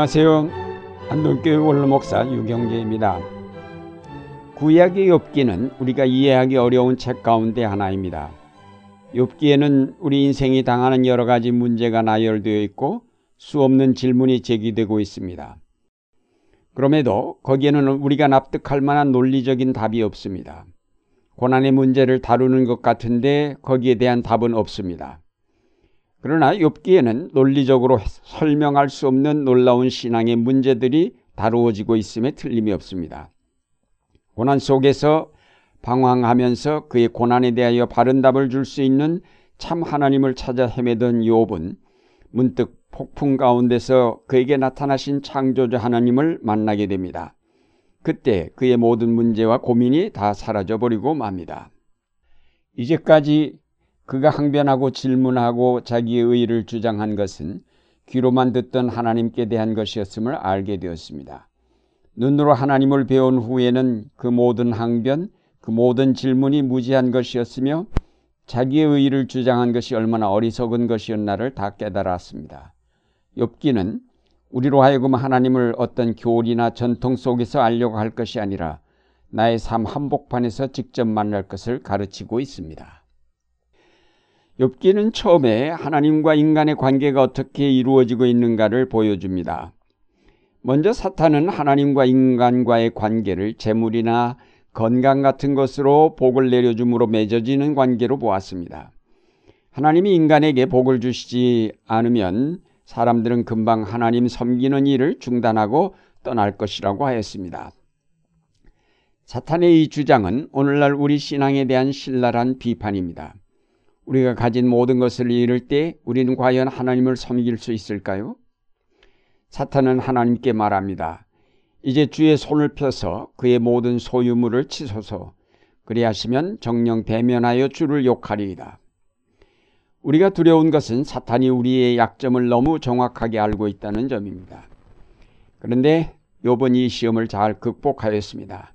안녕하세요. 안동교회 원로목사 유경재입니다. 구약의 욥기는 우리가 이해하기 어려운 책 가운데 하나입니다. 욥기에는 우리 인생이 당하는 여러 가지 문제가 나열되어 있고 수없는 질문이 제기되고 있습니다. 그럼에도 거기에는 우리가 납득할 만한 논리적인 답이 없습니다. 고난의 문제를 다루는 것 같은데 거기에 대한 답은 없습니다. 그러나 욥기에는 논리적으로 설명할 수 없는 놀라운 신앙의 문제들이 다루어지고 있음에 틀림이 없습니다. 고난 속에서 방황하면서 그의 고난에 대하여 바른 답을 줄 수 있는 참 하나님을 찾아 헤매던 욥은 문득 폭풍 가운데서 그에게 나타나신 창조주 하나님을 만나게 됩니다. 그때 그의 모든 문제와 고민이 다 사라져 버리고 맙니다. 이제까지 그가 항변하고 질문하고 자기의 의의를 주장한 것은 귀로만 듣던 하나님께 대한 것이었음을 알게 되었습니다. 눈으로 하나님을 배운 후에는 그 모든 항변, 그 모든 질문이 무지한 것이었으며 자기의 의의를 주장한 것이 얼마나 어리석은 것이었나를 다 깨달았습니다. 욥기는 우리로 하여금 하나님을 어떤 교리나 전통 속에서 알려고 할 것이 아니라 나의 삶 한복판에서 직접 만날 것을 가르치고 있습니다. 욥기는 처음에 하나님과 인간의 관계가 어떻게 이루어지고 있는가를 보여줍니다. 먼저 사탄은 하나님과 인간과의 관계를 재물이나 건강 같은 것으로 복을 내려줌으로 맺어지는 관계로 보았습니다. 하나님이 인간에게 복을 주시지 않으면 사람들은 금방 하나님 섬기는 일을 중단하고 떠날 것이라고 하였습니다. 사탄의 이 주장은 오늘날 우리 신앙에 대한 신랄한 비판입니다. 우리가 가진 모든 것을 잃을 때 우리는 과연 하나님을 섬길 수 있을까요? 사탄은 하나님께 말합니다. 이제 주의 손을 펴서 그의 모든 소유물을 치소서 그리하시면 정령 대면하여 주를 욕하리이다. 우리가 두려운 것은 사탄이 우리의 약점을 너무 정확하게 알고 있다는 점입니다. 그런데 요번 이 시험을 잘 극복하였습니다.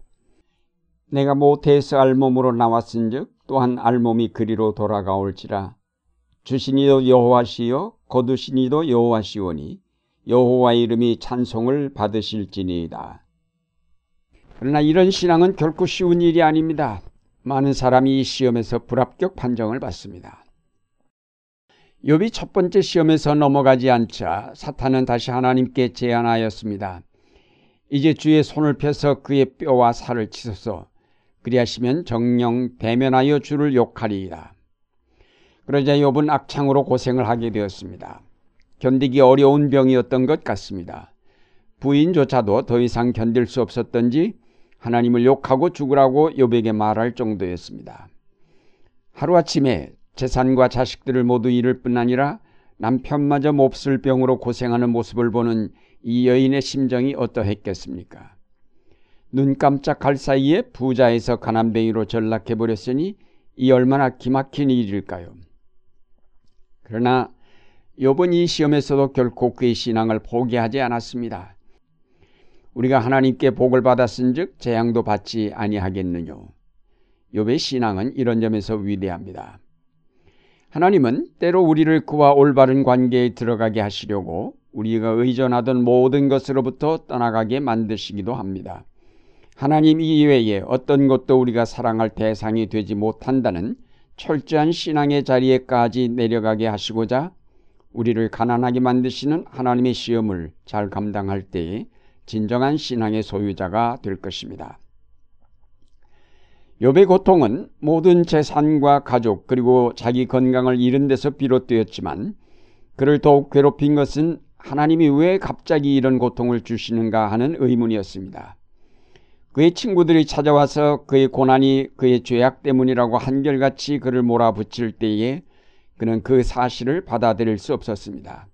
내가 모태에서 알몸으로 나왔은즉 또한 알몸이 그리로 돌아가올지라 주신이도 여호와시요 거두신이도 여호와시오니 여호와 이름이 찬송을 받으실지니이다. 그러나 이런 신앙은 결코 쉬운 일이 아닙니다. 많은 사람이 이 시험에서 불합격 판정을 받습니다. 욥이 첫 번째 시험에서 넘어가지 않자 사탄은 다시 하나님께 제안하였습니다. 이제 주의 손을 펴서 그의 뼈와 살을 치소서 그리하시면 정령 대면하여 주를 욕하리이다. 그러자 욥은 악창으로 고생을 하게 되었습니다. 견디기 어려운 병이었던 것 같습니다. 부인조차도 더 이상 견딜 수 없었던지 하나님을 욕하고 죽으라고 욥에게 말할 정도였습니다. 하루아침에 재산과 자식들을 모두 잃을 뿐 아니라 남편마저 몹쓸 병으로 고생하는 모습을 보는 이 여인의 심정이 어떠했겠습니까? 눈 깜짝할 사이에 부자에서 가난뱅이로 전락해 버렸으니 이 얼마나 기막힌 일일까요? 그러나 요번 이 시험에서도 결코 그의 신앙을 포기하지 않았습니다. 우리가 하나님께 복을 받았은즉 재앙도 받지 아니하겠느뇨. 욥의 신앙은 이런 점에서 위대합니다. 하나님은 때로 우리를 그와 올바른 관계에 들어가게 하시려고 우리가 의존하던 모든 것으로부터 떠나가게 만드시기도 합니다. 하나님 이외에 어떤 것도 우리가 사랑할 대상이 되지 못한다는 철저한 신앙의 자리에까지 내려가게 하시고자 우리를 가난하게 만드시는 하나님의 시험을 잘 감당할 때에 진정한 신앙의 소유자가 될 것입니다. 욥의 고통은 모든 재산과 가족 그리고 자기 건강을 잃은 데서 비롯되었지만 그를 더욱 괴롭힌 것은 하나님이 왜 갑자기 이런 고통을 주시는가 하는 의문이었습니다. 그의 친구들이 찾아와서 그의 고난이 그의 죄악 때문이라고 한결같이 그를 몰아붙일 때에 그는 그 사실을 받아들일 수 없었습니다.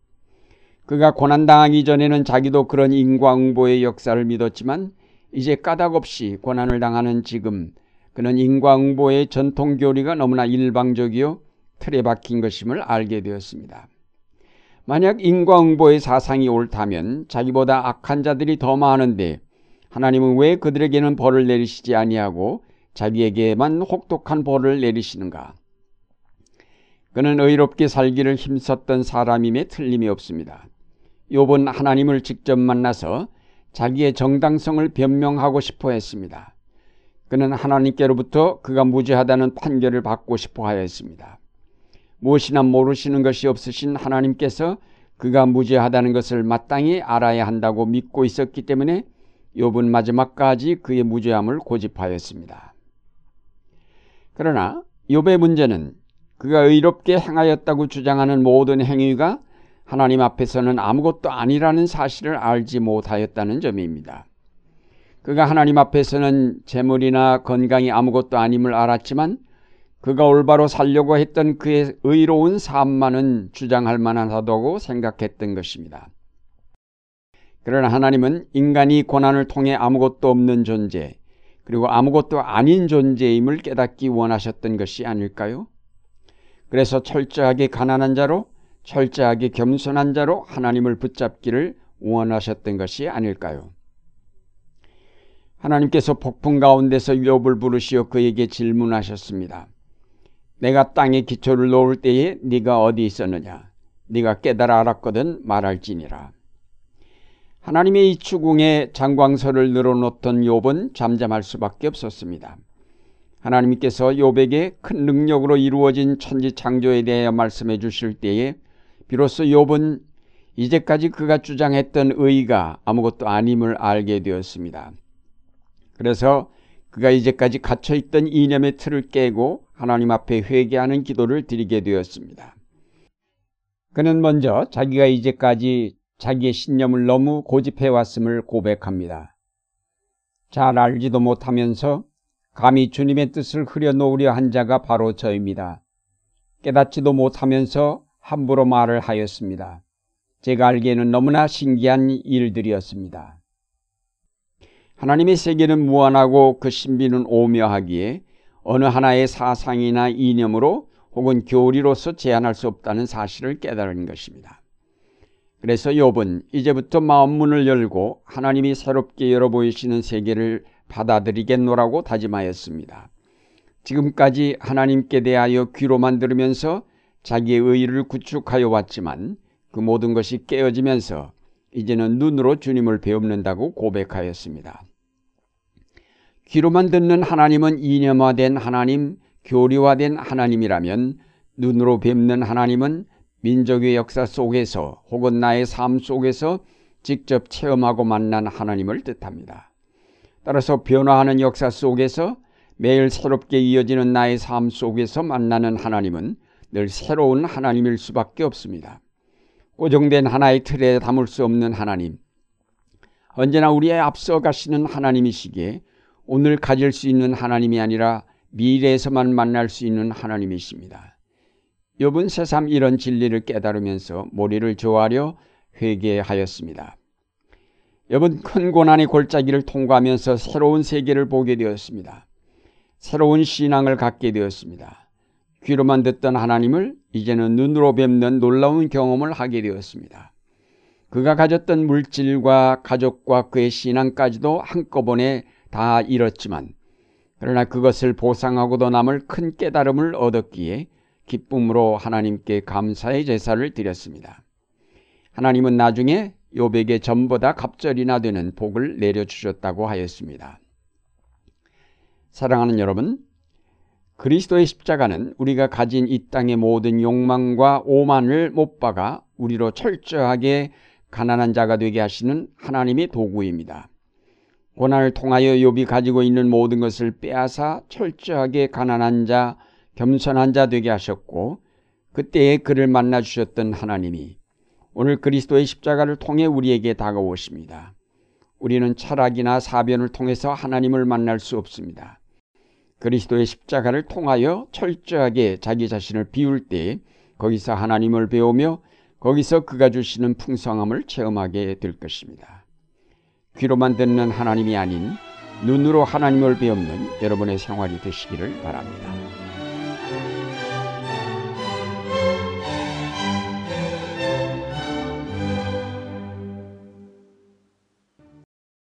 그가 고난당하기 전에는 자기도 그런 인과응보의 역사를 믿었지만 이제 까닭 없이 고난을 당하는 지금 그는 인과응보의 전통 교리가 너무나 일방적이요 틀에 박힌 것임을 알게 되었습니다. 만약 인과응보의 사상이 옳다면 자기보다 악한 자들이 더 많은데 하나님은 왜 그들에게는 벌을 내리시지 아니하고 자기에게만 혹독한 벌을 내리시는가? 그는 의롭게 살기를 힘썼던 사람임에 틀림이 없습니다. 욥은 하나님을 직접 만나서 자기의 정당성을 변명하고 싶어 했습니다. 그는 하나님께로부터 그가 무죄하다는 판결을 받고 싶어 하였습니다. 무엇이나 모르시는 것이 없으신 하나님께서 그가 무죄하다는 것을 마땅히 알아야 한다고 믿고 있었기 때문에 욥은 마지막까지 그의 무죄함을 고집하였습니다. 그러나 욥의 문제는 그가 의롭게 행하였다고 주장하는 모든 행위가 하나님 앞에서는 아무것도 아니라는 사실을 알지 못하였다는 점입니다. 그가 하나님 앞에서는 재물이나 건강이 아무것도 아님을 알았지만 그가 올바로 살려고 했던 그의 의로운 삶만은 주장할 만하다고 생각했던 것입니다. 그러나 하나님은 인간이 고난을 통해 아무것도 없는 존재, 그리고 아무것도 아닌 존재임을 깨닫기 원하셨던 것이 아닐까요? 그래서 철저하게 가난한 자로, 철저하게 겸손한 자로 하나님을 붙잡기를 원하셨던 것이 아닐까요? 하나님께서 폭풍 가운데서 욥을 부르시어 그에게 질문하셨습니다. 내가 땅에 기초를 놓을 때에 네가 어디 있었느냐? 네가 깨달아 알았거든 말할지니라. 하나님의 이 추궁에 장광설을 늘어놓던 욥은 잠잠할 수밖에 없었습니다. 하나님께서 욥에게 큰 능력으로 이루어진 천지 창조에 대하여 말씀해 주실 때에 비로소 욥은 이제까지 그가 주장했던 의가 아무것도 아님을 알게 되었습니다. 그래서 그가 이제까지 갇혀 있던 이념의 틀을 깨고 하나님 앞에 회개하는 기도를 드리게 되었습니다. 그는 먼저 자기가 이제까지 자기의 신념을 너무 고집해 왔음을 고백합니다. 잘 알지도 못하면서 감히 주님의 뜻을 흐려놓으려 한 자가 바로 저입니다. 깨닫지도 못하면서 함부로 말을 하였습니다. 제가 알기에는 너무나 신기한 일들이었습니다. 하나님의 세계는 무한하고 그 신비는 오묘하기에 어느 하나의 사상이나 이념으로 혹은 교리로서 제한할 수 없다는 사실을 깨달은 것입니다. 그래서 욥은 이제부터 마음 문을 열고 하나님이 새롭게 열어 보이시는 세계를 받아들이겠노라고 다짐하였습니다. 지금까지 하나님께 대하여 귀로만 들으면서 자기의 의의를 구축하여 왔지만 그 모든 것이 깨어지면서 이제는 눈으로 주님을 배웁는다고 고백하였습니다. 귀로만 듣는 하나님은 이념화된 하나님, 교리화된 하나님이라면 눈으로 뵙는 하나님은 민족의 역사 속에서 혹은 나의 삶 속에서 직접 체험하고 만난 하나님을 뜻합니다. 따라서 변화하는 역사 속에서 매일 새롭게 이어지는 나의 삶 속에서 만나는 하나님은 늘 새로운 하나님일 수밖에 없습니다. 고정된 하나의 틀에 담을 수 없는 하나님, 언제나 우리의 앞서 가시는 하나님이시기에 오늘 가질 수 있는 하나님이 아니라 미래에서만 만날 수 있는 하나님이십니다. 욥은 새삼 이런 진리를 깨달으면서 머리를 조아려 회개하였습니다. 욥은 큰 고난의 골짜기를 통과하면서 새로운 세계를 보게 되었습니다. 새로운 신앙을 갖게 되었습니다. 귀로만 듣던 하나님을 이제는 눈으로 뵙는 놀라운 경험을 하게 되었습니다. 그가 가졌던 물질과 가족과 그의 신앙까지도 한꺼번에 다 잃었지만 그러나 그것을 보상하고도 남을 큰 깨달음을 얻었기에 기쁨으로 하나님께 감사의 제사를 드렸습니다. 하나님은 나중에 요백에 전보다 갑절이나 되는 복을 내려주셨다고 하였습니다. 사랑하는 여러분, 그리스도의 십자가는 우리가 가진 이 땅의 모든 욕망과 오만을 못 박아 우리로 철저하게 가난한 자가 되게 하시는 하나님의 도구입니다. 고난을 통하여 욥이 가지고 있는 모든 것을 빼앗아 철저하게 가난한 자, 겸손한 자 되게 하셨고 그때에 그를 만나 주셨던 하나님이 오늘 그리스도의 십자가를 통해 우리에게 다가오십니다. 우리는 철학이나 사변을 통해서 하나님을 만날 수 없습니다. 그리스도의 십자가를 통하여 철저하게 자기 자신을 비울 때 거기서 하나님을 배우며 거기서 그가 주시는 풍성함을 체험하게 될 것입니다. 귀로만 듣는 하나님이 아닌 눈으로 하나님을 배우는 여러분의 생활이 되시기를 바랍니다.